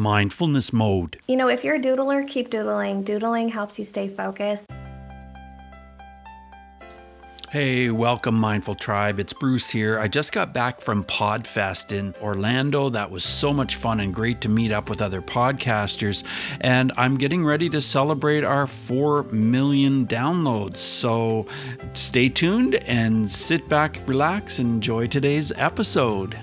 mindfulness mode. You know, if you're a doodler, keep doodling. Doodling helps you stay focused. Hey, welcome, Mindful Tribe. It's Bruce here. I just got back from PodFest in Orlando. That was so much fun and great to meet up with other podcasters. And I'm getting ready to celebrate our 4 million downloads. So stay tuned and sit back, relax, and enjoy today's episode.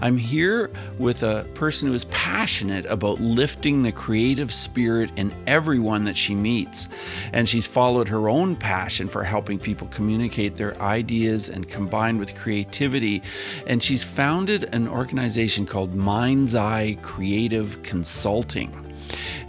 I'm here with a person who is passionate about lifting the creative spirit in everyone that she meets. And she's followed her own passion for helping people communicate their ideas and combined with creativity. And she's founded an organization called Mind's Eye Creative Consulting.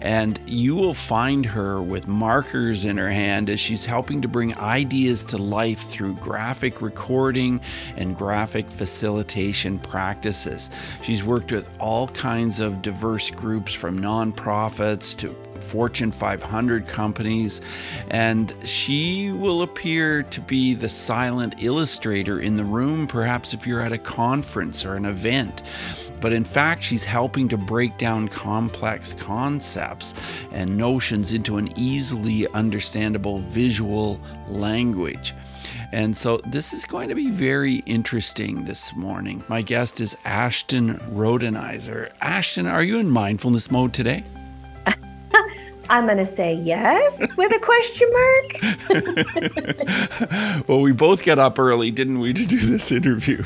And you will find her with markers in her hand as she's helping to bring ideas to life through graphic recording and graphic facilitation practices. She's worked with all kinds of diverse groups from nonprofits to Fortune 500 companies, and she will appear to be the silent illustrator in the room, perhaps if you're at a conference or an event but in fact, she's helping to break down complex concepts and notions into an easily understandable visual language. And so this is going to be very interesting this morning. My guest is Ashton Rodenhiser. Ashton, are you in mindfulness mode today? I'm going to say yes with a question mark. well, we both got up early, didn't we, to do this interview?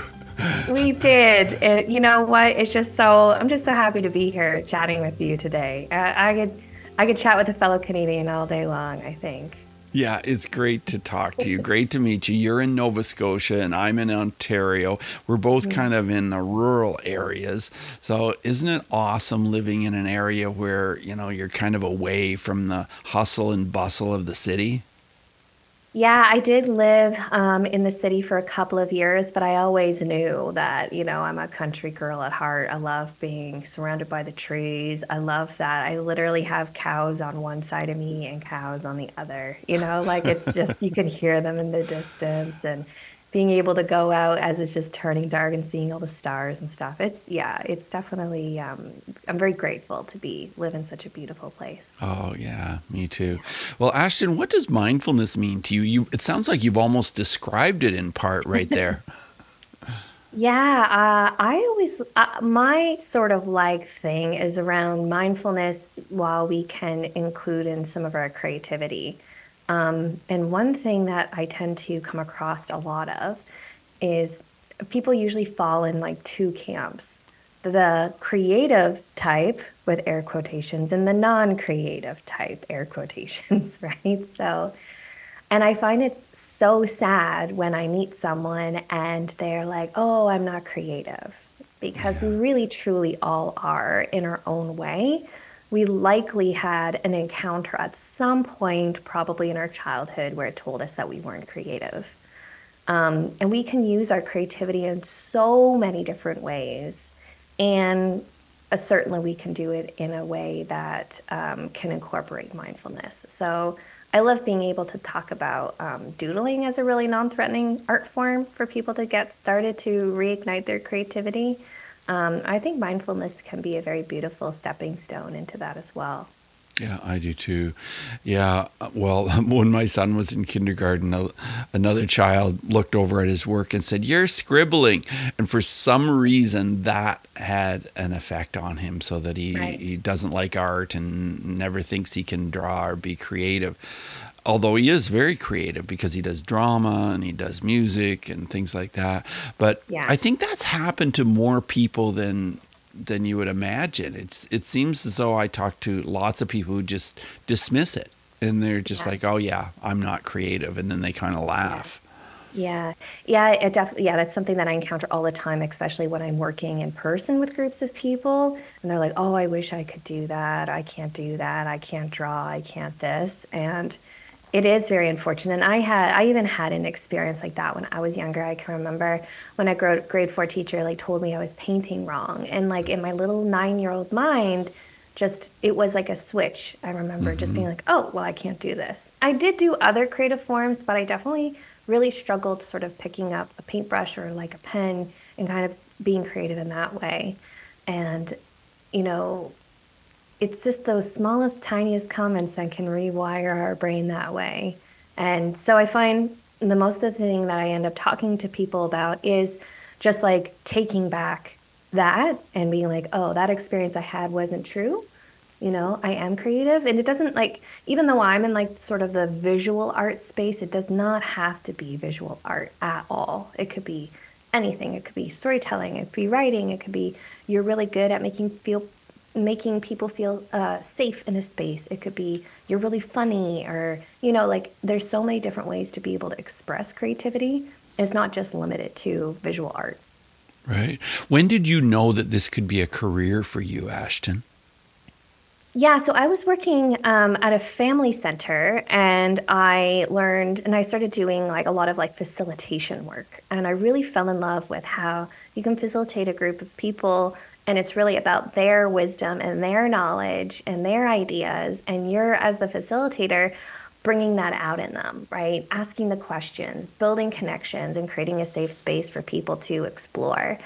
we did. It, you know what? It's just so I'm just so happy to be here chatting with you today. I, I could I could chat with a fellow Canadian all day long. I think. Yeah, it's great to talk to you. Great to meet you. You're in Nova Scotia and I'm in Ontario. We're both mm-hmm. kind of in the rural areas. So, isn't it awesome living in an area where, you know, you're kind of away from the hustle and bustle of the city? Yeah, I did live um, in the city for a couple of years, but I always knew that, you know, I'm a country girl at heart. I love being surrounded by the trees. I love that. I literally have cows on one side of me and cows on the other. You know, like it's just, you can hear them in the distance. And being able to go out as it's just turning dark and seeing all the stars and stuff. It's yeah, it's definitely. Um, I'm very grateful to be live in such a beautiful place. Oh yeah, me too. Well, Ashton, what does mindfulness mean to you? You it sounds like you've almost described it in part right there. yeah, uh, I always uh, my sort of like thing is around mindfulness while we can include in some of our creativity. Um, and one thing that I tend to come across a lot of is people usually fall in like two camps the creative type with air quotations and the non creative type air quotations, right? So, and I find it so sad when I meet someone and they're like, oh, I'm not creative because we really truly all are in our own way we likely had an encounter at some point, probably in our childhood, where it told us that we weren't creative. Um, and we can use our creativity in so many different ways. And uh, certainly we can do it in a way that um, can incorporate mindfulness. So I love being able to talk about um, doodling as a really non threatening art form for people to get started to reignite their creativity. Um, I think mindfulness can be a very beautiful stepping stone into that as well. Yeah, I do too. Yeah, well, when my son was in kindergarten, another child looked over at his work and said, You're scribbling. And for some reason, that had an effect on him so that he, right. he doesn't like art and never thinks he can draw or be creative although he is very creative because he does drama and he does music and things like that. But yeah. I think that's happened to more people than than you would imagine. It's it seems as though I talk to lots of people who just dismiss it and they're just yeah. like, "Oh yeah, I'm not creative," and then they kind of laugh. Yeah, yeah, it definitely. Yeah, that's something that I encounter all the time, especially when I'm working in person with groups of people, and they're like, "Oh, I wish I could do that. I can't do that. I can't draw. I can't this." And it is very unfortunate. And I had, I even had an experience like that when I was younger. I can remember when a grade four teacher like told me I was painting wrong, and like in my little nine year old mind, just it was like a switch. I remember mm-hmm. just being like, oh, well, I can't do this. I did do other creative forms, but I definitely really struggled sort of picking up a paintbrush or like a pen and kind of being creative in that way. And you know, it's just those smallest, tiniest comments that can rewire our brain that way. And so I find the most of the thing that I end up talking to people about is just like taking back that and being like, oh, that experience I had wasn't true. You know, I am creative. And it doesn't like, even though I'm in like sort of the visual art space, it does not have to be visual art at all. It could be anything. It could be storytelling, it could be writing, it could be you're really good at making feel making people feel uh, safe in a space. It could be you're really funny, or you know, like there's so many different ways to be able to express creativity. It's not just limited to visual art. Right. When did you know that this could be a career for you, Ashton? Yeah, so I was working um, at a family center and I learned and I started doing like a lot of like facilitation work. And I really fell in love with how you can facilitate a group of people and it's really about their wisdom and their knowledge and their ideas. And you're, as the facilitator, bringing that out in them, right? Asking the questions, building connections, and creating a safe space for people to explore.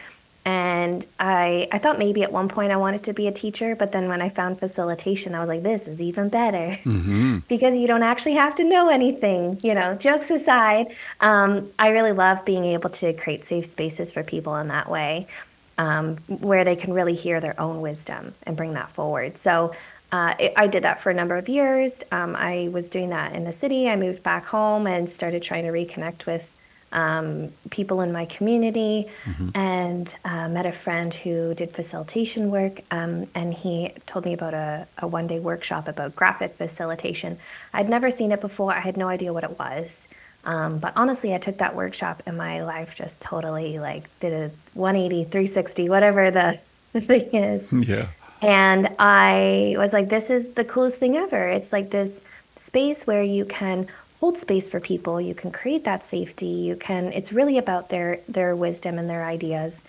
And I, I thought maybe at one point I wanted to be a teacher, but then when I found facilitation, I was like, this is even better mm-hmm. because you don't actually have to know anything. You know, jokes aside, um, I really love being able to create safe spaces for people in that way um, where they can really hear their own wisdom and bring that forward. So uh, it, I did that for a number of years. Um, I was doing that in the city. I moved back home and started trying to reconnect with um, people in my community mm-hmm. and uh, met a friend who did facilitation work. Um, and he told me about a, a one day workshop about graphic facilitation. I'd never seen it before, I had no idea what it was. Um, but honestly, I took that workshop and my life just totally like did a 180, 360, whatever the, the thing is. Yeah. And I was like, this is the coolest thing ever. It's like this space where you can hold space for people you can create that safety you can it's really about their their wisdom and their ideas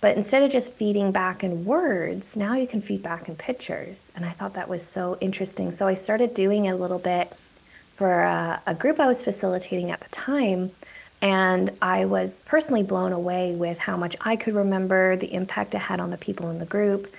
but instead of just feeding back in words now you can feed back in pictures and i thought that was so interesting so i started doing a little bit for a, a group i was facilitating at the time and i was personally blown away with how much i could remember the impact it had on the people in the group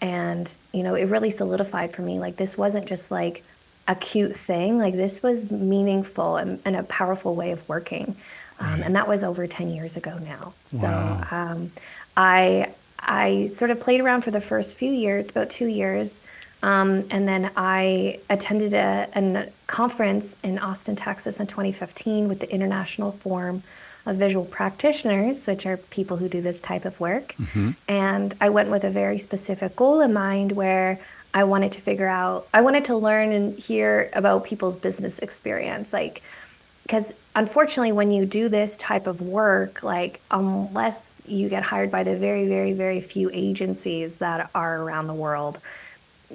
and you know it really solidified for me like this wasn't just like a cute thing. Like this was meaningful and, and a powerful way of working. Um, right. And that was over 10 years ago now. Wow. So um, I, I sort of played around for the first few years, about two years. Um, and then I attended a, a, conference in Austin, Texas in 2015 with the International Forum of Visual Practitioners, which are people who do this type of work. Mm-hmm. And I went with a very specific goal in mind where I wanted to figure out, I wanted to learn and hear about people's business experience. Like, because unfortunately, when you do this type of work, like, unless you get hired by the very, very, very few agencies that are around the world,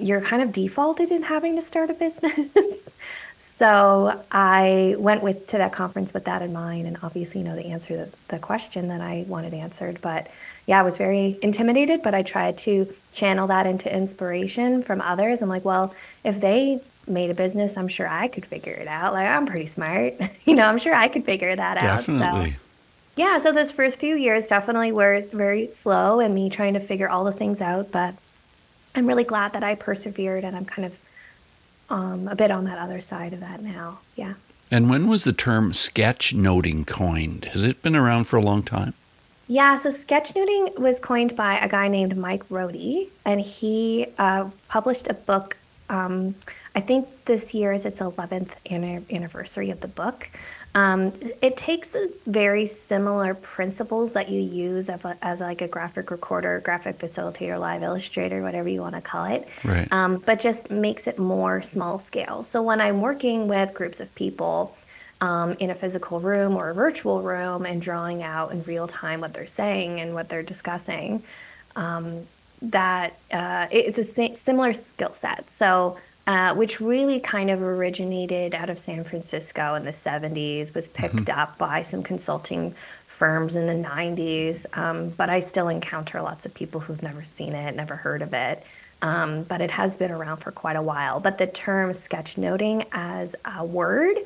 you're kind of defaulted in having to start a business. so I went with to that conference with that in mind, and obviously, you know the answer to the question that I wanted answered, but yeah, I was very intimidated, but I tried to channel that into inspiration from others. I'm like, well, if they made a business, I'm sure I could figure it out. Like, I'm pretty smart. you know, I'm sure I could figure that definitely. out. So, yeah, so those first few years definitely were very slow and me trying to figure all the things out, but I'm really glad that I persevered and I'm kind of um, a bit on that other side of that now. Yeah. And when was the term sketchnoting coined? Has it been around for a long time? Yeah, so sketchnoting was coined by a guy named Mike Rohde, and he uh, published a book. Um, I think this year is its 11th anniversary of the book. Um, it takes the very similar principles that you use as, a, as like a graphic recorder, graphic facilitator, live illustrator, whatever you want to call it, right. um, but just makes it more small scale. So when I'm working with groups of people, um, in a physical room or a virtual room and drawing out in real time what they're saying and what they're discussing. Um, that uh, it's a similar skill set. So, uh, which really kind of originated out of San Francisco in the 70s, was picked mm-hmm. up by some consulting firms in the 90s. Um, but I still encounter lots of people who've never seen it, never heard of it. Um, but it has been around for quite a while. But the term sketchnoting as a word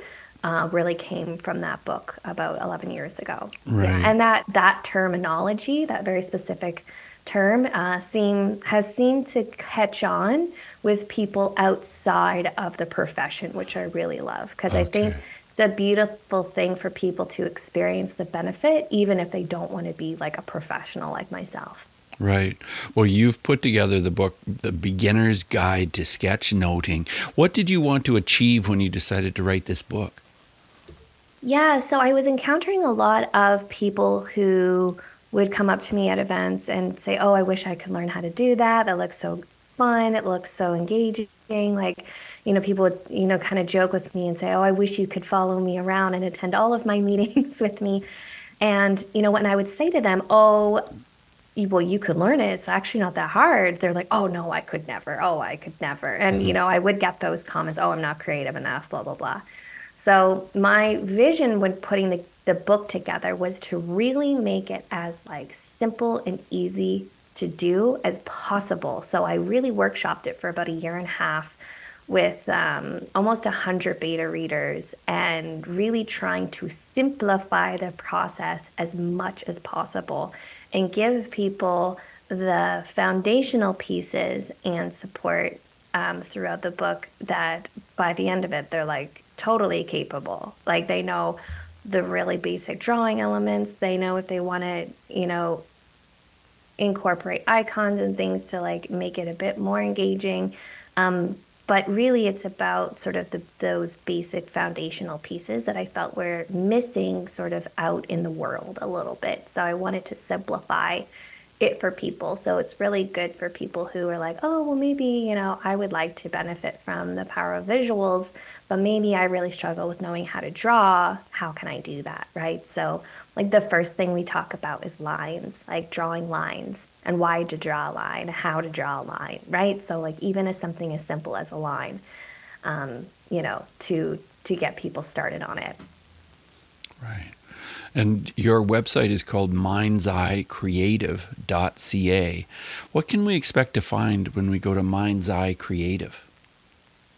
uh, really came from that book about 11 years ago. Right. And that, that terminology, that very specific term uh, seem has seemed to catch on with people outside of the profession, which I really love because okay. I think it's a beautiful thing for people to experience the benefit, even if they don't want to be like a professional like myself. Right. Well, you've put together the book, The Beginner's Guide to Sketchnoting. What did you want to achieve when you decided to write this book? Yeah, so I was encountering a lot of people who would come up to me at events and say, "Oh, I wish I could learn how to do that. That looks so fun. It looks so engaging." Like, you know, people would, you know, kind of joke with me and say, "Oh, I wish you could follow me around and attend all of my meetings with me." And, you know, when I would say to them, "Oh, well, you could learn it. It's actually not that hard." They're like, "Oh, no, I could never. Oh, I could never." And, mm-hmm. you know, I would get those comments, "Oh, I'm not creative enough, blah, blah, blah." So, my vision when putting the the book together was to really make it as like simple and easy to do as possible. So I really workshopped it for about a year and a half with um, almost 100 beta readers and really trying to simplify the process as much as possible and give people the foundational pieces and support um, throughout the book that by the end of it, they're like totally capable. Like they know the really basic drawing elements. They know if they want to, you know, incorporate icons and things to like make it a bit more engaging. Um, but really, it's about sort of the, those basic foundational pieces that I felt were missing sort of out in the world a little bit. So I wanted to simplify it for people. So it's really good for people who are like, oh, well, maybe, you know, I would like to benefit from the power of visuals, but maybe I really struggle with knowing how to draw. How can I do that? Right. So, like, the first thing we talk about is lines, like drawing lines and why to draw a line, how to draw a line. Right. So, like, even as something as simple as a line, um, you know, to to get people started on it. Right. And your website is called mindseyecreative.ca. What can we expect to find when we go to Mind's Eye Creative?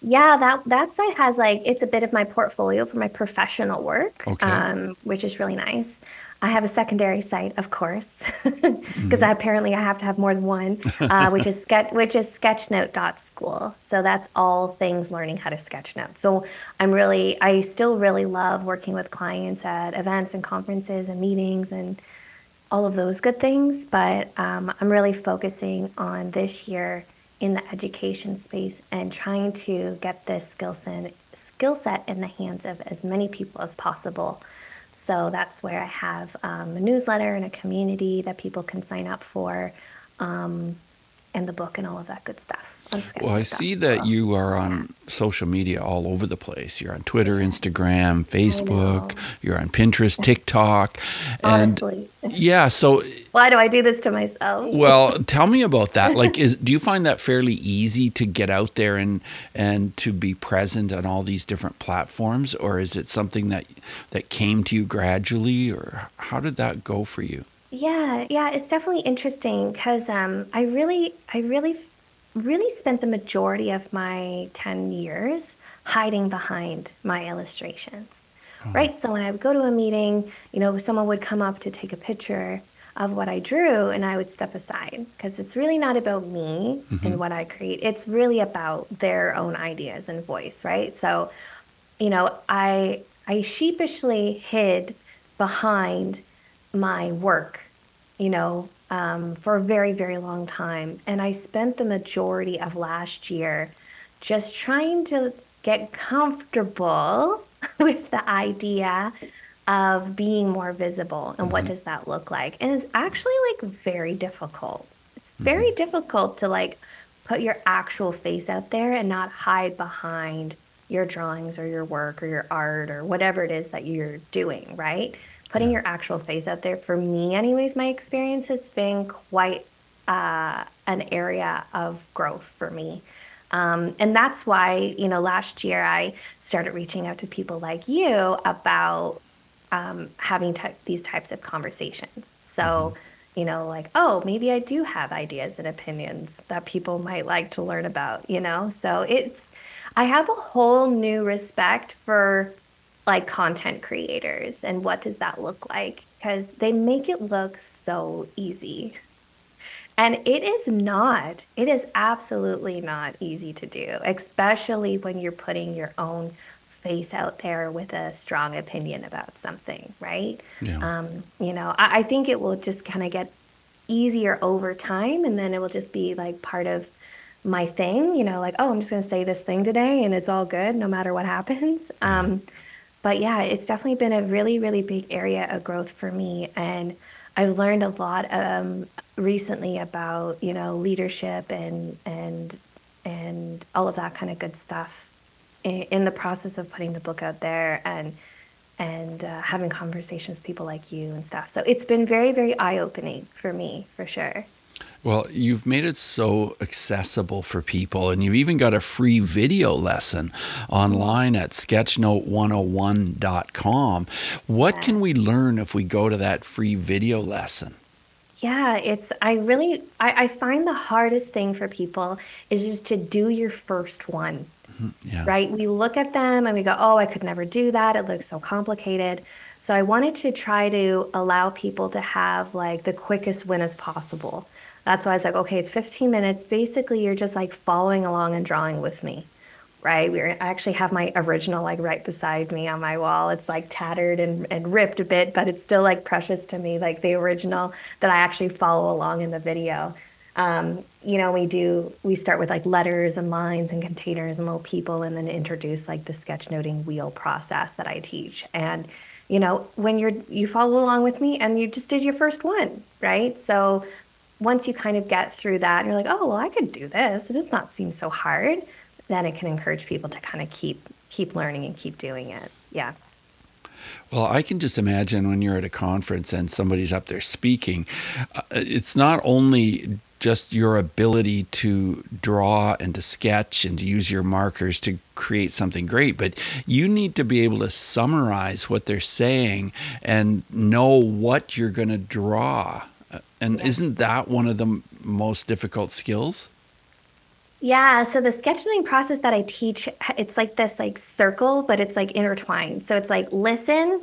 Yeah, that that site has like it's a bit of my portfolio for my professional work, okay. um, which is really nice. I have a secondary site, of course, because mm-hmm. apparently I have to have more than one, uh, which is sketch, which is sketchnote.school. So that's all things learning how to sketchnote. So I'm really, I still really love working with clients at events and conferences and meetings and all of those good things. But um, I'm really focusing on this year in the education space and trying to get this skill set, skill set in the hands of as many people as possible so that's where I have um, a newsletter and a community that people can sign up for, um, and the book and all of that good stuff. Well, I see that you are on social media all over the place. You're on Twitter, Instagram, Facebook. You're on Pinterest, TikTok, and Honestly. yeah. So why do I do this to myself? well, tell me about that. Like, is do you find that fairly easy to get out there and and to be present on all these different platforms, or is it something that that came to you gradually, or how did that go for you? Yeah, yeah, it's definitely interesting because um, I really, I really really spent the majority of my 10 years hiding behind my illustrations. Oh. Right? So when I would go to a meeting, you know, someone would come up to take a picture of what I drew and I would step aside because it's really not about me mm-hmm. and what I create. It's really about their own ideas and voice, right? So, you know, I I sheepishly hid behind my work, you know, um, for a very, very long time. And I spent the majority of last year just trying to get comfortable with the idea of being more visible and mm-hmm. what does that look like. And it's actually like very difficult. It's very mm-hmm. difficult to like put your actual face out there and not hide behind your drawings or your work or your art or whatever it is that you're doing, right? Putting your actual face out there for me anyways my experience has been quite uh, an area of growth for me. Um, and that's why you know last year i started reaching out to people like you about um, having t- these types of conversations. So mm-hmm. you know like oh maybe i do have ideas and opinions that people might like to learn about you know? So it's i have a whole new respect for like content creators and what does that look like because they make it look so easy And it is not, it is absolutely not easy to do, especially when you're putting your own face out there with a strong opinion about something, right? Yeah. Um, you know, I, I think it will just kind of get easier over time and then it will just be like part of my thing, you know, like, oh, I'm just going to say this thing today and it's all good no matter what happens. Um, but yeah, it's definitely been a really, really big area of growth for me. And I've learned a lot um, recently about, you know, leadership and, and, and all of that kind of good stuff in, in the process of putting the book out there and, and uh, having conversations with people like you and stuff. So it's been very, very eye opening for me, for sure. Well, you've made it so accessible for people, and you've even got a free video lesson online at sketchnote101.com. What can we learn if we go to that free video lesson? Yeah, it's, I really, I, I find the hardest thing for people is just to do your first one. Mm-hmm. Yeah. Right? We look at them and we go, oh, I could never do that. It looks so complicated. So I wanted to try to allow people to have like the quickest win as possible. That's why I was like, okay, it's 15 minutes. Basically, you're just like following along and drawing with me, right? We I actually have my original like right beside me on my wall. It's like tattered and, and ripped a bit, but it's still like precious to me, like the original that I actually follow along in the video. Um, you know, we do, we start with like letters and lines and containers and little people and then introduce like the sketchnoting wheel process that I teach. And, you know, when you're, you follow along with me and you just did your first one, right? So once you kind of get through that and you're like, oh, well, I could do this. It does not seem so hard. Then it can encourage people to kind of keep keep learning and keep doing it. Yeah. Well, I can just imagine when you're at a conference and somebody's up there speaking, uh, it's not only just your ability to draw and to sketch and to use your markers to create something great, but you need to be able to summarize what they're saying and know what you're going to draw. And yeah. isn't that one of the most difficult skills? Yeah, so the sketchnoting process that I teach, it's like this like circle, but it's like intertwined. So it's like listen,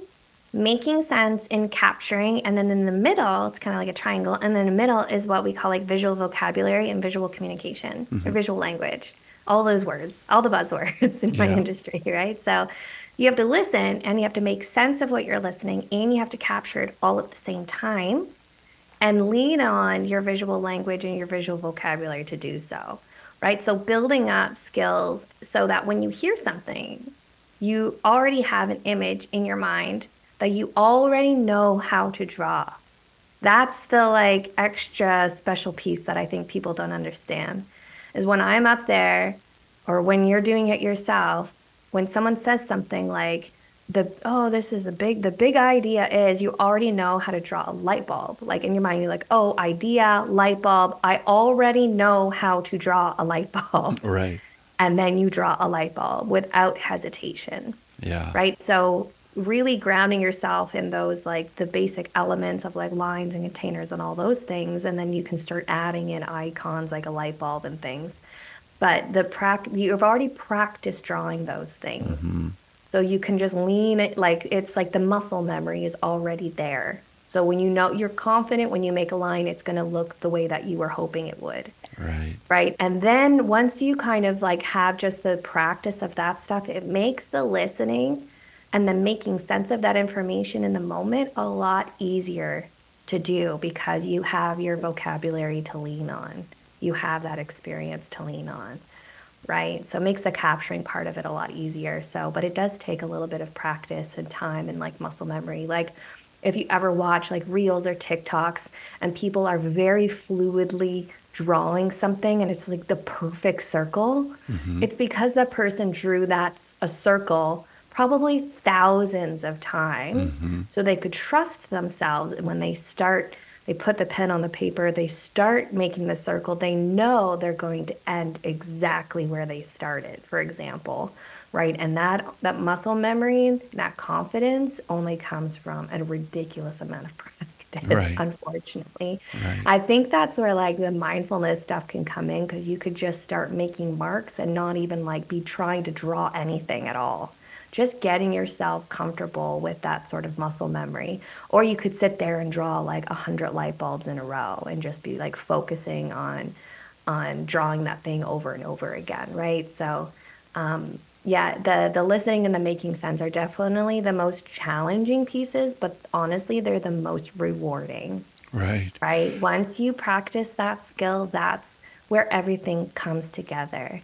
making sense in capturing, and then in the middle, it's kind of like a triangle, and then the middle is what we call like visual vocabulary and visual communication mm-hmm. or visual language. All those words, all the buzzwords in my industry, right? So you have to listen and you have to make sense of what you're listening and you have to capture it all at the same time and lean on your visual language and your visual vocabulary to do so, right? So, building up skills so that when you hear something, you already have an image in your mind that you already know how to draw. That's the like extra special piece that I think people don't understand is when I'm up there or when you're doing it yourself, when someone says something like, the oh this is a big the big idea is you already know how to draw a light bulb. Like in your mind you're like oh idea light bulb. I already know how to draw a light bulb. Right. And then you draw a light bulb without hesitation. Yeah. Right? So really grounding yourself in those like the basic elements of like lines and containers and all those things. And then you can start adding in icons like a light bulb and things. But the prac you've already practiced drawing those things. Mm-hmm so you can just lean it like it's like the muscle memory is already there. So when you know you're confident when you make a line, it's going to look the way that you were hoping it would. Right. Right. And then once you kind of like have just the practice of that stuff, it makes the listening and the making sense of that information in the moment a lot easier to do because you have your vocabulary to lean on. You have that experience to lean on right? So it makes the capturing part of it a lot easier. So, but it does take a little bit of practice and time and like muscle memory. Like if you ever watch like reels or TikToks and people are very fluidly drawing something and it's like the perfect circle, mm-hmm. it's because that person drew that a circle probably thousands of times mm-hmm. so they could trust themselves when they start they put the pen on the paper, they start making the circle, they know they're going to end exactly where they started, for example, right? And that that muscle memory, that confidence only comes from a ridiculous amount of practice. Right. Unfortunately, right. I think that's where like the mindfulness stuff can come in because you could just start making marks and not even like be trying to draw anything at all just getting yourself comfortable with that sort of muscle memory. Or you could sit there and draw like a hundred light bulbs in a row and just be like focusing on on drawing that thing over and over again, right? So um, yeah, the the listening and the making sense are definitely the most challenging pieces, but honestly, they're the most rewarding. Right. Right. Once you practice that skill, that's where everything comes together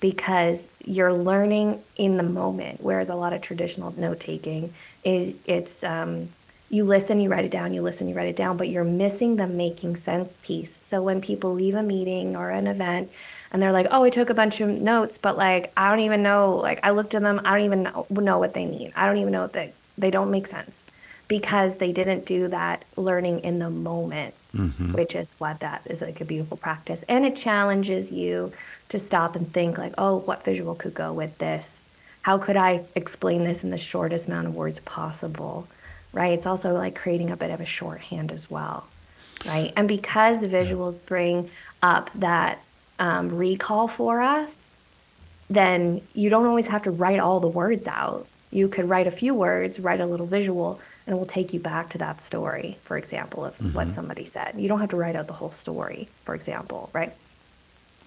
because you're learning in the moment. Whereas a lot of traditional note taking is it's um, you listen, you write it down, you listen, you write it down, but you're missing the making sense piece. So when people leave a meeting or an event and they're like, "Oh, I took a bunch of notes, but like I don't even know. Like I looked at them, I don't even know, know what they mean. I don't even know that they don't make sense." because they didn't do that learning in the moment, mm-hmm. which is what that is like a beautiful practice. And it challenges you to stop and think like, oh, what visual could go with this? How could I explain this in the shortest amount of words possible? Right? It's also like creating a bit of a shorthand as well. Right? And because visuals bring up that um, recall for us, then you don't always have to write all the words out. You could write a few words, write a little visual, and it will take you back to that story, for example, of mm-hmm. what somebody said. You don't have to write out the whole story, for example, right?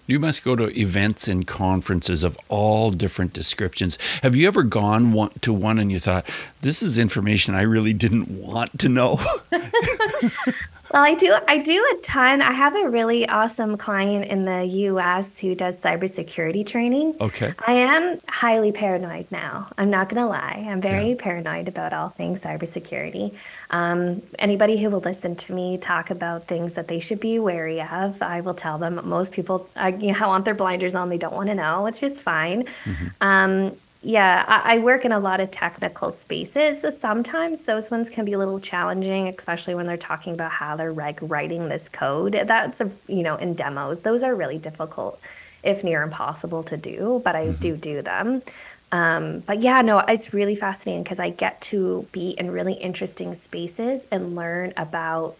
You must go to events and conferences of all different descriptions. Have you ever gone one, to one and you thought, this is information I really didn't want to know? Well, I do. I do a ton. I have a really awesome client in the U.S. who does cybersecurity training. Okay. I am highly paranoid now. I'm not going to lie. I'm very yeah. paranoid about all things cybersecurity. Um, anybody who will listen to me talk about things that they should be wary of, I will tell them. Most people, uh, you know, want their blinders on. They don't want to know, which is fine. Mm-hmm. Um, yeah, I, I, work in a lot of technical spaces. So sometimes those ones can be a little challenging, especially when they're talking about how they're like writing this code. That's a, you know in demos. Those are really difficult, if near impossible to do. But I mm-hmm. do do them. Um, but yeah, no, it's really fascinating because I get to be in really interesting spaces and learn about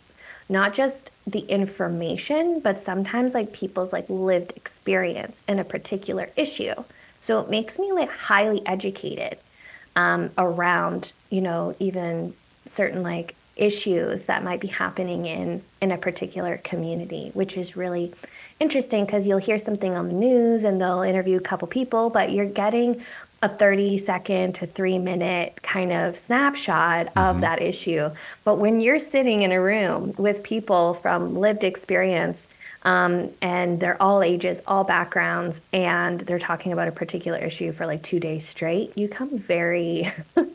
not just the information, but sometimes like people's like lived experience in a particular issue. So it makes me like highly educated um, around, you know, even certain like issues that might be happening in in a particular community, which is really interesting because you'll hear something on the news and they'll interview a couple people, but you're getting a 30 second to three minute kind of snapshot mm-hmm. of that issue. But when you're sitting in a room with people from lived experience um, and they're all ages, all backgrounds, and they're talking about a particular issue for like two days straight. You come very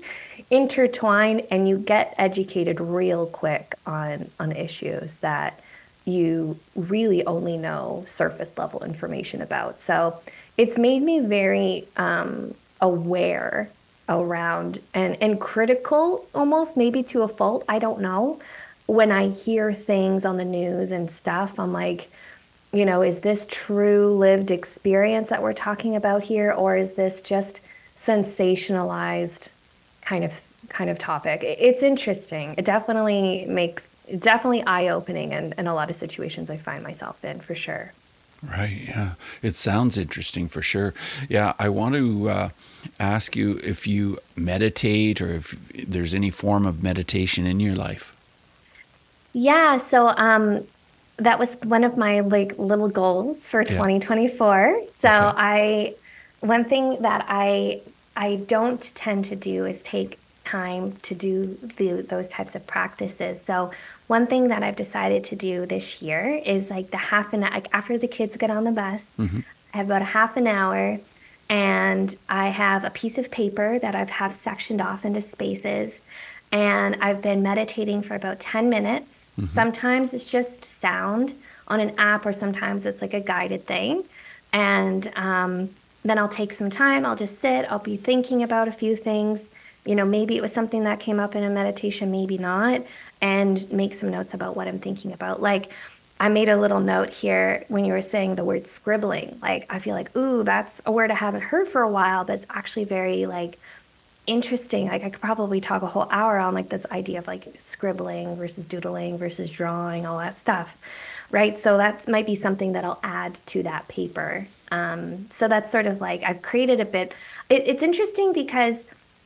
intertwined and you get educated real quick on, on issues that you really only know surface level information about. So it's made me very um, aware around and, and critical almost, maybe to a fault. I don't know. When I hear things on the news and stuff, I'm like, you know, is this true lived experience that we're talking about here, or is this just sensationalized kind of kind of topic? It's interesting. It definitely makes definitely eye opening in, in a lot of situations I find myself in for sure. Right. Yeah. It sounds interesting for sure. Yeah. I want to uh, ask you if you meditate or if there's any form of meditation in your life. Yeah. So um, that was one of my like little goals for yeah. 2024. So okay. I one thing that I I don't tend to do is take time to do the, those types of practices. So one thing that I've decided to do this year is like the half an like after the kids get on the bus, mm-hmm. I have about a half an hour and I have a piece of paper that I've have sectioned off into spaces and I've been meditating for about 10 minutes Mm-hmm. Sometimes it's just sound on an app, or sometimes it's like a guided thing. And um, then I'll take some time, I'll just sit, I'll be thinking about a few things. You know, maybe it was something that came up in a meditation, maybe not, and make some notes about what I'm thinking about. Like, I made a little note here when you were saying the word scribbling. Like, I feel like, ooh, that's a word I haven't heard for a while, but it's actually very like interesting. Like I could probably talk a whole hour on like this idea of like scribbling versus doodling versus drawing, all that stuff, right? So that might be something that I'll add to that paper. Um, so that's sort of like I've created a bit. It, it's interesting because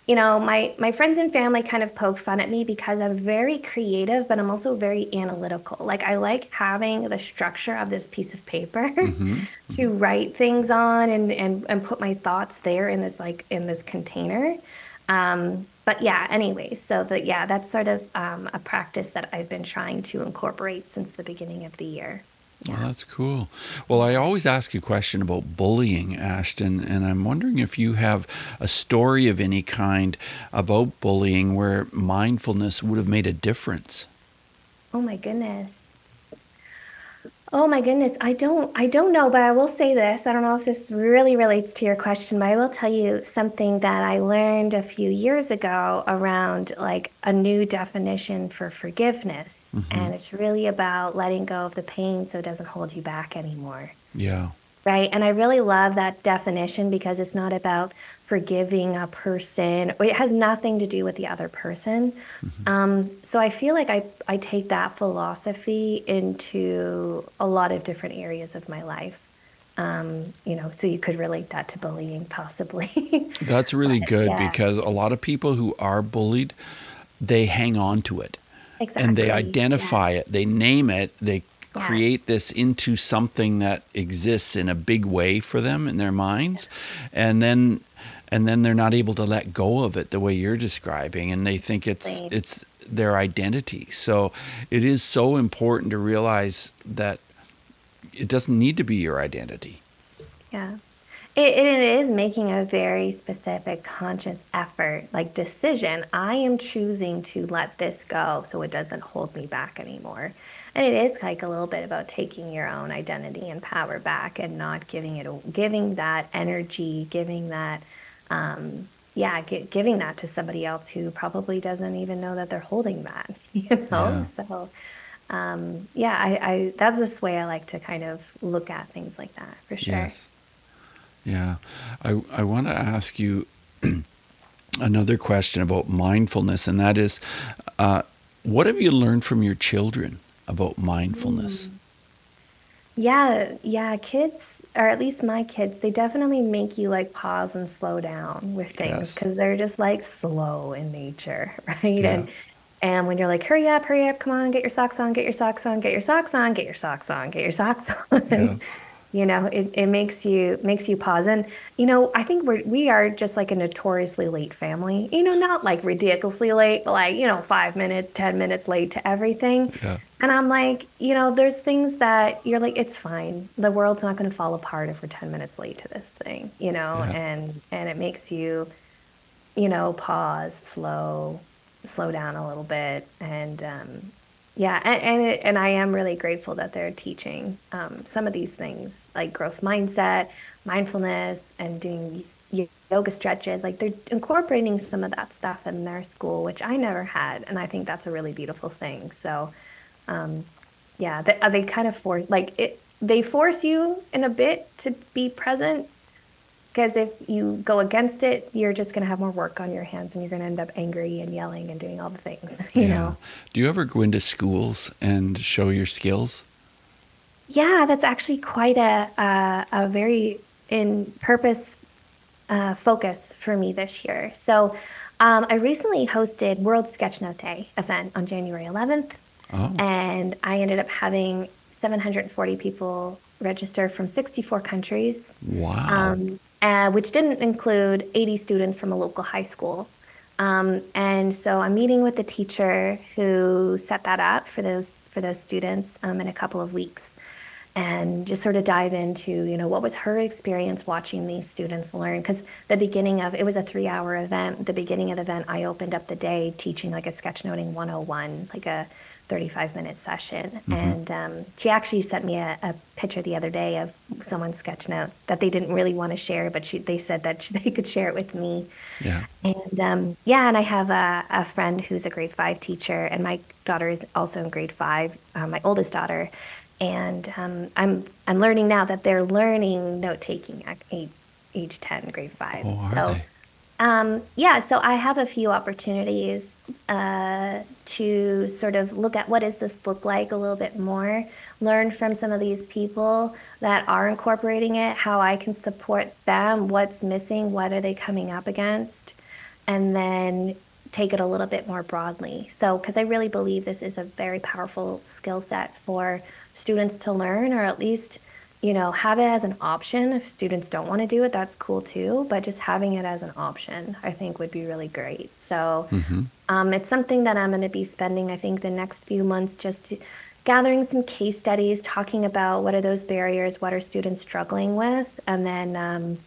you know, my my friends and family kind of poke fun at me because I'm very creative, but I'm also very analytical. Like I like having the structure of this piece of paper mm-hmm. to write things on and, and and put my thoughts there in this like in this container. Um, but yeah, anyway, so that yeah, that's sort of um, a practice that I've been trying to incorporate since the beginning of the year. Yeah. Well, that's cool. Well, I always ask a question about bullying, Ashton, and I'm wondering if you have a story of any kind about bullying where mindfulness would have made a difference. Oh my goodness. Oh my goodness, I don't I don't know, but I will say this. I don't know if this really relates to your question, but I will tell you something that I learned a few years ago around like a new definition for forgiveness. Mm-hmm. And it's really about letting go of the pain so it doesn't hold you back anymore. Yeah. Right? And I really love that definition because it's not about forgiving a person. It has nothing to do with the other person. Mm-hmm. Um, so I feel like I, I take that philosophy into a lot of different areas of my life. Um, you know, so you could relate that to bullying possibly. That's really good yeah. because a lot of people who are bullied, they hang on to it. Exactly. And they identify yeah. it, they name it, they yeah. create this into something that exists in a big way for them in their minds. And then and then they're not able to let go of it the way you're describing and they think it's right. it's their identity. So it is so important to realize that it doesn't need to be your identity. Yeah. It, it is making a very specific conscious effort like decision. I am choosing to let this go so it doesn't hold me back anymore. And it is like a little bit about taking your own identity and power back and not giving it giving that energy giving that um, yeah, g- giving that to somebody else who probably doesn't even know that they're holding that, you know? Yeah. So, um, yeah, I, I, that's this way I like to kind of look at things like that for sure. Yes. Yeah. I, I want to ask you another question about mindfulness, and that is uh, what have you learned from your children about mindfulness? Mm. Yeah, yeah, kids or at least my kids, they definitely make you like pause and slow down with things because yes. they're just like slow in nature, right? Yeah. And and when you're like, hurry up, hurry up, come on, get your socks on, get your socks on, get your socks on, get your socks on, get your socks on. Yeah. You know, it, it makes you makes you pause. And, you know, I think we're we are just like a notoriously late family. You know, not like ridiculously late, but like, you know, five minutes, ten minutes late to everything. Yeah. And I'm like, you know, there's things that you're like, it's fine. The world's not going to fall apart if we're 10 minutes late to this thing, you know, yeah. and, and it makes you, you know, pause, slow, slow down a little bit. And, um, yeah, and and, it, and I am really grateful that they're teaching um, some of these things like growth mindset, mindfulness, and doing yoga stretches. Like they're incorporating some of that stuff in their school, which I never had, and I think that's a really beautiful thing. So um, yeah, they, uh, they kind of force like it. They force you in a bit to be present because if you go against it, you're just going to have more work on your hands, and you're going to end up angry and yelling and doing all the things. You yeah. know. Do you ever go into schools and show your skills? Yeah, that's actually quite a a, a very in purpose uh, focus for me this year. So. Um, I recently hosted World Sketchnote Day event on January 11th, Oh. And I ended up having 740 people register from 64 countries. Wow. Um, uh, which didn't include 80 students from a local high school. Um, and so I'm meeting with the teacher who set that up for those for those students um, in a couple of weeks, and just sort of dive into you know what was her experience watching these students learn. Because the beginning of it was a three hour event. The beginning of the event, I opened up the day teaching like a sketchnoting 101, like a 35 minute session. Mm-hmm. And um, she actually sent me a, a, picture the other day of someone's sketch note that they didn't really want to share, but she, they said that they could share it with me. Yeah. And um, yeah, and I have a, a, friend who's a grade five teacher, and my daughter is also in grade five, uh, my oldest daughter. And um, I'm I'm learning now that they're learning note taking at age, age 10, grade five. Oh, are so, they? Um, yeah, so I have a few opportunities uh, to sort of look at what does this look like a little bit more, learn from some of these people that are incorporating it, how I can support them, what's missing, what are they coming up against, and then take it a little bit more broadly. So, because I really believe this is a very powerful skill set for students to learn, or at least, you know, have it as an option. If students don't want to do it, that's cool too. But just having it as an option, I think, would be really great. So, mm-hmm. um, it's something that I'm going to be spending, I think, the next few months just to, gathering some case studies, talking about what are those barriers, what are students struggling with, and then um,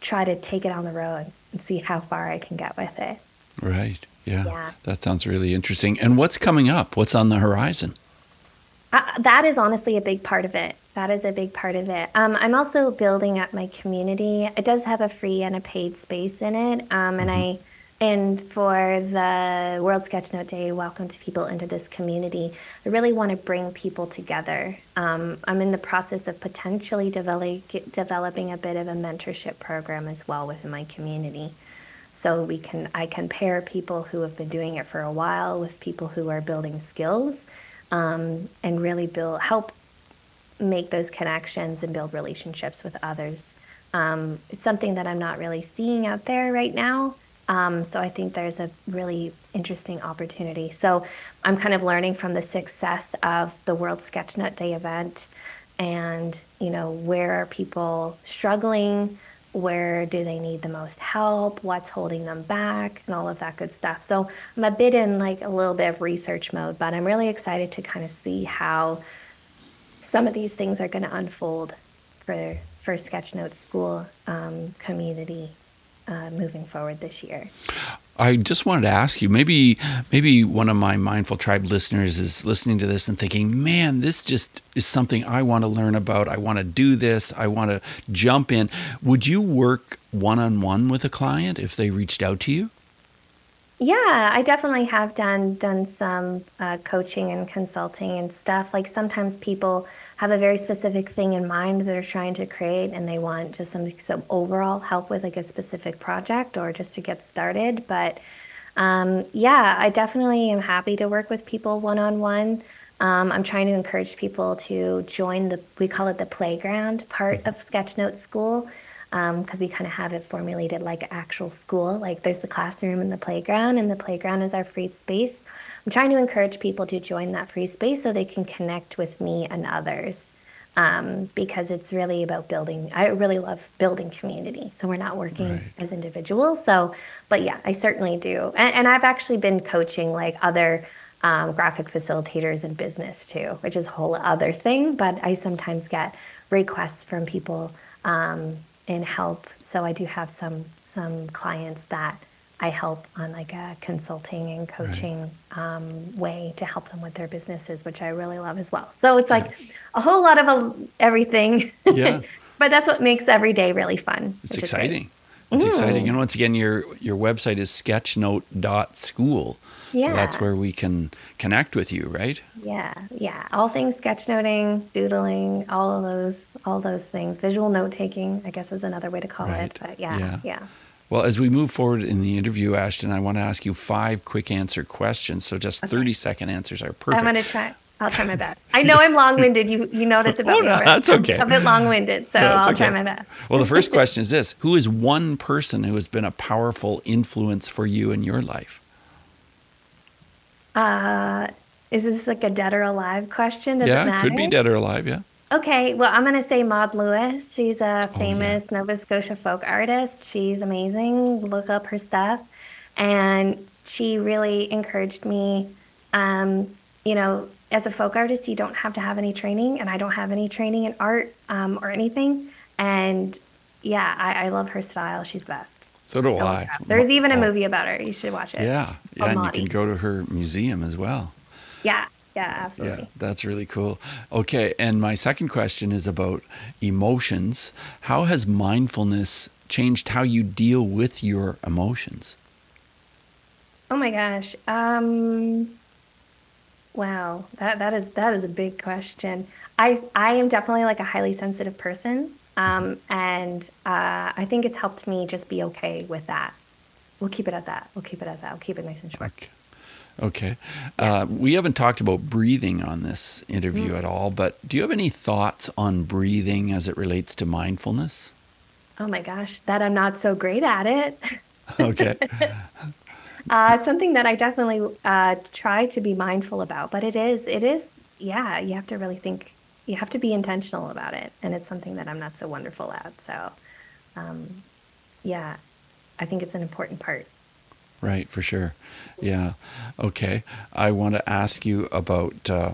try to take it on the road and see how far I can get with it. Right. Yeah. yeah. That sounds really interesting. And what's coming up? What's on the horizon? Uh, that is honestly a big part of it. That is a big part of it. Um, I'm also building up my community. It does have a free and a paid space in it, um, and mm-hmm. I and for the World Sketchnote Day, welcome to people into this community. I really want to bring people together. Um, I'm in the process of potentially develop, developing a bit of a mentorship program as well within my community. So we can I can pair people who have been doing it for a while with people who are building skills, um, and really build help make those connections and build relationships with others. Um, it's something that I'm not really seeing out there right now. Um, so I think there's a really interesting opportunity. So I'm kind of learning from the success of the World Sketchnote Day event, and you know where are people struggling, where do they need the most help, what's holding them back, and all of that good stuff. So I'm a bit in like a little bit of research mode, but I'm really excited to kind of see how some of these things are going to unfold for for Sketchnote School um, community uh, moving forward this year. I just wanted to ask you maybe maybe one of my mindful tribe listeners is listening to this and thinking, "Man, this just is something I want to learn about. I want to do this. I want to jump in." Would you work one-on-one with a client if they reached out to you? Yeah, I definitely have done done some uh, coaching and consulting and stuff. Like sometimes people have a very specific thing in mind that they're trying to create and they want just some, some overall help with like a specific project or just to get started. But um, yeah, I definitely am happy to work with people one on one. I'm trying to encourage people to join the, we call it the playground part of Sketchnote School because um, we kind of have it formulated like actual school. Like there's the classroom and the playground, and the playground is our free space. I'm trying to encourage people to join that free space so they can connect with me and others. Um, because it's really about building. I really love building community. So we're not working right. as individuals. So, but yeah, I certainly do. And, and I've actually been coaching like other um, graphic facilitators in business too, which is a whole other thing. But I sometimes get requests from people um, in help. So I do have some some clients that I help on like a consulting and coaching right. um, way to help them with their businesses, which I really love as well. So it's like yeah. a whole lot of a, everything. Yeah. but that's what makes every day really fun. It's exciting. It's mm. exciting. And once again, your your website is sketchnote.school. Yeah. So that's where we can connect with you, right? Yeah. Yeah. All things sketchnoting, doodling, all of those all those things. Visual note taking, I guess is another way to call right. it. But yeah. Yeah. yeah. Well, as we move forward in the interview, Ashton, I want to ask you five quick answer questions. So just okay. 30 second answers are perfect. I'm going to try. I'll try my best. I know I'm long winded. You you know this about oh, no, me. That's okay. I'm a bit long winded, so I'll okay. try my best. well, the first question is this Who is one person who has been a powerful influence for you in your life? Uh, is this like a dead or alive question? Does yeah, it, it could be dead or alive, yeah. Okay, well, I'm going to say Maud Lewis. She's a famous oh, yeah. Nova Scotia folk artist. She's amazing. Look up her stuff. And she really encouraged me. Um, you know, as a folk artist, you don't have to have any training, and I don't have any training in art um, or anything. And yeah, I, I, love her style. She's best. So do I. There's even a movie about her. You should watch it. Yeah, yeah, and you can go to her museum as well. Yeah, yeah, absolutely. Yeah, that's really cool. Okay, and my second question is about emotions. How has mindfulness changed how you deal with your emotions? Oh my gosh. Um wow, that that is that is a big question. I I am definitely like a highly sensitive person. Um, and uh, I think it's helped me just be okay with that. We'll keep it at that. We'll keep it at that. We'll keep it nice and short. Okay. Okay. Uh, we haven't talked about breathing on this interview mm. at all, but do you have any thoughts on breathing as it relates to mindfulness? Oh my gosh, that I'm not so great at it. okay. Uh, it's something that I definitely uh, try to be mindful about, but it is, it is, yeah, you have to really think, you have to be intentional about it. And it's something that I'm not so wonderful at. So, um, yeah, I think it's an important part. Right, for sure. Yeah. Okay. I want to ask you about uh,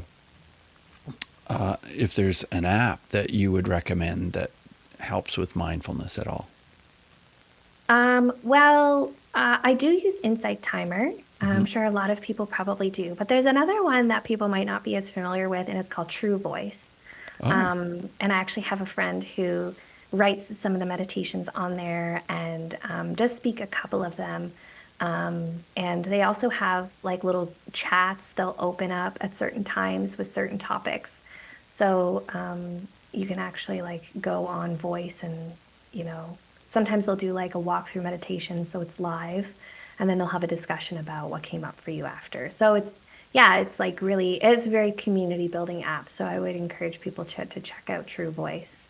uh, if there's an app that you would recommend that helps with mindfulness at all. Um, well, uh, I do use Insight Timer. Mm-hmm. I'm sure a lot of people probably do, but there's another one that people might not be as familiar with, and it's called True Voice. Oh. Um, and I actually have a friend who writes some of the meditations on there and um, does speak a couple of them. Um, and they also have like little chats they'll open up at certain times with certain topics. So um, you can actually like go on voice and, you know, sometimes they'll do like a walkthrough meditation so it's live and then they'll have a discussion about what came up for you after. So it's, yeah, it's like really, it's a very community building app. So I would encourage people to, to check out True Voice.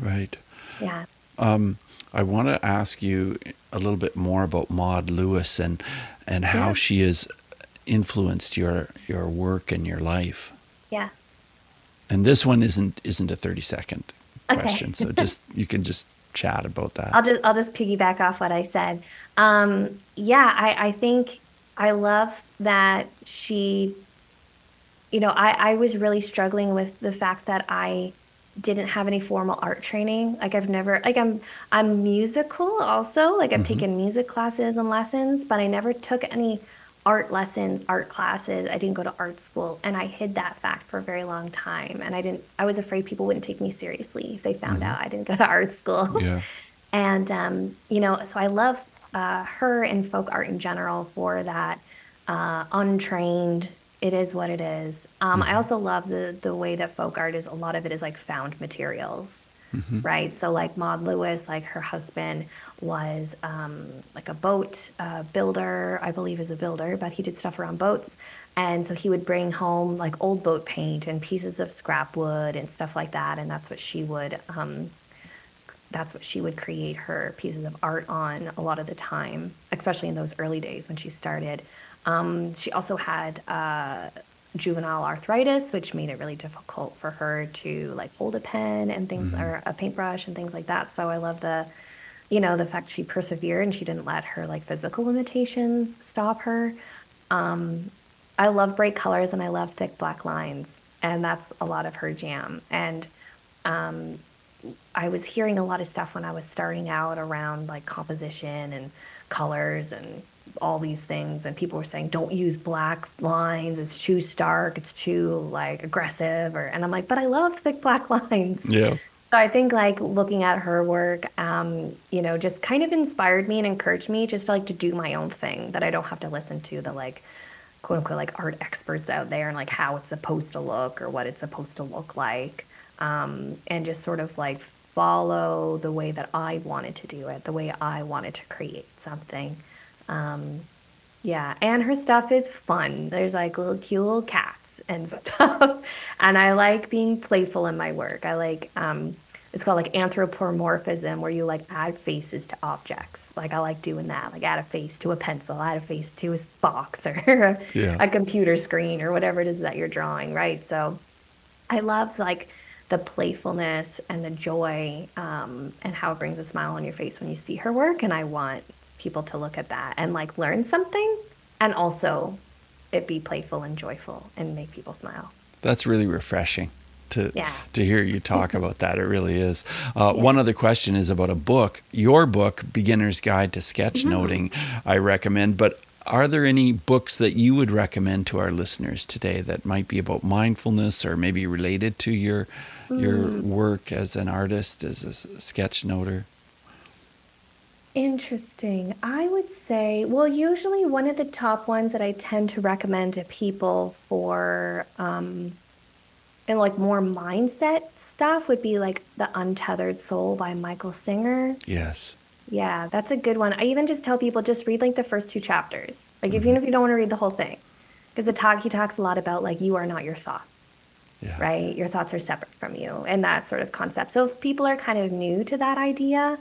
Right. Yeah. Um, I want to ask you a little bit more about Maud Lewis and and how yeah. she has influenced your your work and your life. Yeah. And this one isn't isn't a thirty second okay. question, so just you can just chat about that. I'll just I'll just piggyback off what I said. Um, yeah, I, I think I love that she. You know, I, I was really struggling with the fact that I didn't have any formal art training. Like I've never like I'm I'm musical also. Like I've mm-hmm. taken music classes and lessons, but I never took any art lessons, art classes. I didn't go to art school and I hid that fact for a very long time and I didn't I was afraid people wouldn't take me seriously if they found mm-hmm. out I didn't go to art school. Yeah. and um, you know, so I love uh, her and folk art in general for that uh, untrained it is what it is. Um, mm-hmm. I also love the the way that folk art is. A lot of it is like found materials, mm-hmm. right? So like Maud Lewis, like her husband was um, like a boat uh, builder. I believe is a builder, but he did stuff around boats, and so he would bring home like old boat paint and pieces of scrap wood and stuff like that, and that's what she would. Um, that's what she would create her pieces of art on a lot of the time, especially in those early days when she started. Um, she also had uh, juvenile arthritis, which made it really difficult for her to like hold a pen and things, mm-hmm. or a paintbrush and things like that. So I love the, you know, the fact she persevered and she didn't let her like physical limitations stop her. Um, I love bright colors and I love thick black lines, and that's a lot of her jam. And um, I was hearing a lot of stuff when I was starting out around like composition and colors and all these things and people were saying don't use black lines. It's too stark. It's too like aggressive or and i'm like but i love thick black lines. Yeah. So i think like looking at her work um, you know just kind of inspired me and encouraged me just to like to do my own thing that i don't have to listen to the like quote unquote like art experts out there and like how it's supposed to look or what it's supposed to look like um, and just sort of like follow the way that i wanted to do it the way i wanted to create something um, yeah, and her stuff is fun. There's like little cute little cats and stuff, and I like being playful in my work. I like um, it's called like anthropomorphism, where you like add faces to objects. Like I like doing that. Like add a face to a pencil, add a face to a box or a, yeah. a computer screen or whatever it is that you're drawing, right? So I love like the playfulness and the joy um, and how it brings a smile on your face when you see her work. And I want people to look at that and like learn something and also it be playful and joyful and make people smile. That's really refreshing to yeah. to hear you talk about that. It really is. Uh, yeah. One other question is about a book. Your book, Beginner's Guide to Sketchnoting, mm-hmm. I recommend. But are there any books that you would recommend to our listeners today that might be about mindfulness or maybe related to your mm. your work as an artist, as a sketchnoter? Interesting. I would say, well, usually one of the top ones that I tend to recommend to people for um, and like more mindset stuff would be like The Untethered Soul by Michael Singer. Yes. Yeah, that's a good one. I even just tell people just read like the first two chapters. Like mm-hmm. even if you don't want to read the whole thing. Because the talk he talks a lot about like you are not your thoughts. Yeah. Right? Your thoughts are separate from you and that sort of concept. So if people are kind of new to that idea,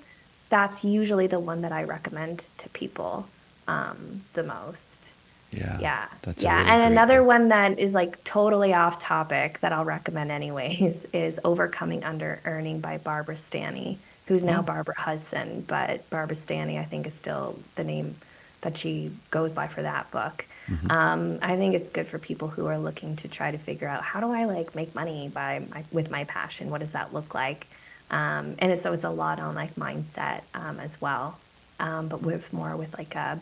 that's usually the one that I recommend to people um, the most. Yeah. Yeah. That's yeah. really and another book. one that is like totally off topic that I'll recommend anyways is Overcoming Under Earning by Barbara Stanny, who's now Oh. Barbara Huson, but Barbara Stanny I think is still the name that she goes by for that book. Mm-hmm. Um, I think it's good for people who are looking to try to figure out how do I like make money by my, with my passion? What does that look like? Um, and it's, so it's a lot on like mindset um, as well, um, but with more with like a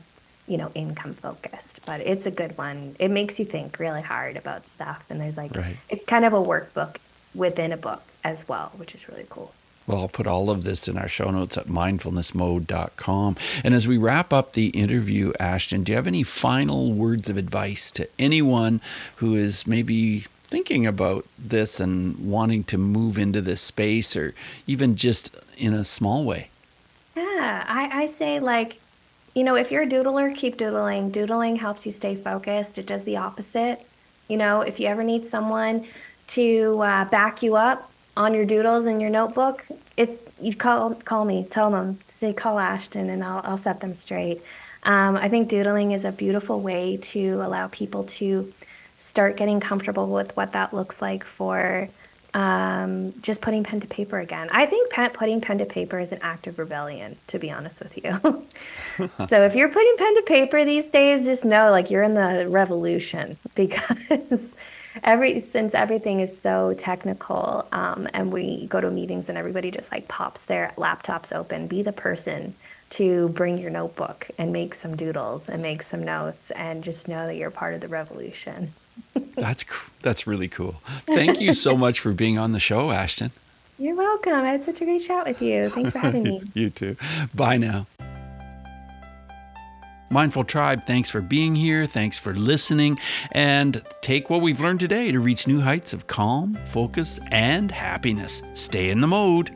you know income focused. But it's a good one. It makes you think really hard about stuff, and there's like Right. it's kind of a workbook within a book as well, which is really cool. Well, I'll put all of this in our show notes at mindfulnessmode.com. And as we wrap up the interview, Ashton, do you have any final words of advice to anyone who is maybe thinking about this and wanting to move into this space or even just in a small way? Yeah, I, I say like, you know, if you're a doodler, keep doodling. Doodling helps you stay focused. It does the opposite. You know, if you ever need someone to uh, back you up on your doodles in your notebook, it's you call call me, tell them, say call Ashton, and I'll I'll set them straight. Um, I think doodling is a beautiful way to allow people to start getting comfortable with what that looks like for um, just putting pen to paper again. I think pen, putting pen to paper is an act of rebellion, to be honest with you. so if you're putting pen to paper these days, just know like you're in the revolution because every since everything is so technical um, and we go to meetings and everybody just like pops their laptops open. Be the person to bring your notebook and make some doodles and make some notes and just know that you're part of the revolution. That's that's really cool. Thank you so much for being on the show, Ashton. You're welcome. I had such a great chat with you. Thanks for having me. You too. Bye now. Mindful Tribe, thanks for being here. Thanks for listening. And take what we've learned today to reach new heights of calm, focus, and happiness. Stay in the mode.